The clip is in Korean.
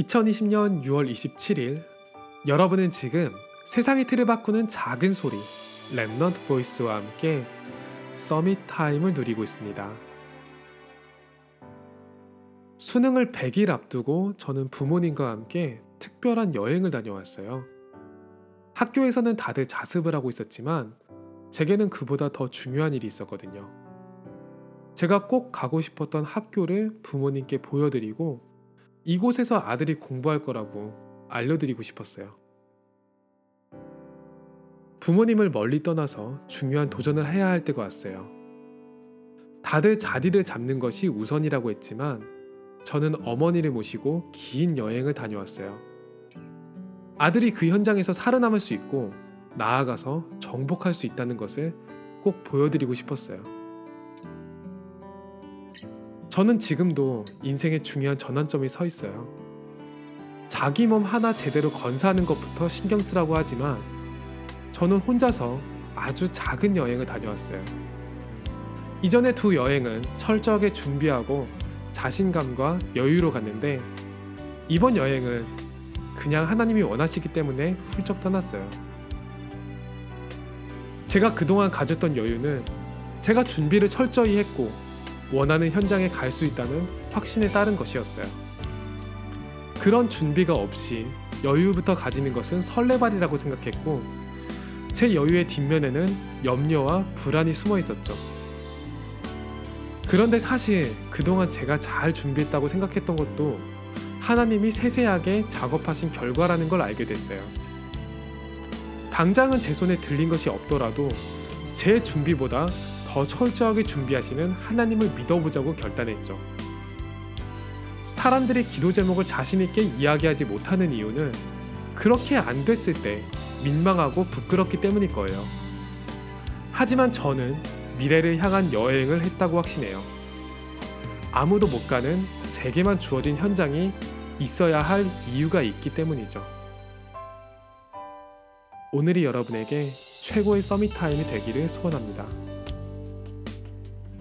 2020년 6월 27일 여러분은 지금 세상의 틀을 바꾸는 작은 소리 Remnant Voice와 함께 Summit Time을 누리고 있습니다. 수능을 100일 앞두고 저는 부모님과 함께 특별한 여행을 다녀왔어요. 학교에서는 다들 자습을 하고 있었지만 제게는 그보다 더 중요한 일이 있었거든요. 제가 꼭 가고 싶었던 학교를 부모님께 보여드리고 이곳에서 아들이 공부할 거라고 알려드리고 싶었어요. 부모님을 멀리 떠나서 중요한 도전을 해야 할 때가 왔어요. 다들 자리를 잡는 것이 우선이라고 했지만 저는 어머니를 모시고 긴 여행을 다녀왔어요. 아들이 그 현장에서 살아남을 수 있고 나아가서 정복할 수 있다는 것을 꼭 보여드리고 싶었어요. 저는 지금도 인생의 중요한 전환점이 서 있어요. 자기 몸 하나 제대로 건사하는 것부터 신경 쓰라고 하지만 저는 혼자서 아주 작은 여행을 다녀왔어요. 이전의 두 여행은 철저하게 준비하고 자신감과 여유로 갔는데 이번 여행은 그냥 하나님이 원하시기 때문에 훌쩍 떠났어요. 제가 그동안 가졌던 여유는 제가 준비를 철저히 했고 원하는 현장에 갈 수 있다는 확신에 따른 것이었어요. 그런 준비가 없이 여유부터 가지는 것은 설레발이라고 생각했고 제 여유의 뒷면에는 염려와 불안이 숨어 있었죠. 그런데 사실 그동안 제가 잘 준비했다고 생각했던 것도 하나님이 세세하게 작업하신 결과라는 걸 알게 됐어요. 당장은 제 손에 들린 것이 없더라도 제 준비보다 더 철저하게 준비하시는 하나님을 믿어보자고 결단했죠. 사람들이 기도 제목을 자신있게 이야기하지 못하는 이유는 그렇게 안 됐을 때 민망하고 부끄럽기 때문일 거예요. 하지만 저는 미래를 향한 여행을 했다고 확신해요. 아무도 못 가는 제게만 주어진 현장이 있어야 할 이유가 있기 때문이죠. 오늘이 여러분에게 최고의 Summit Time이 되기를 소원합니다.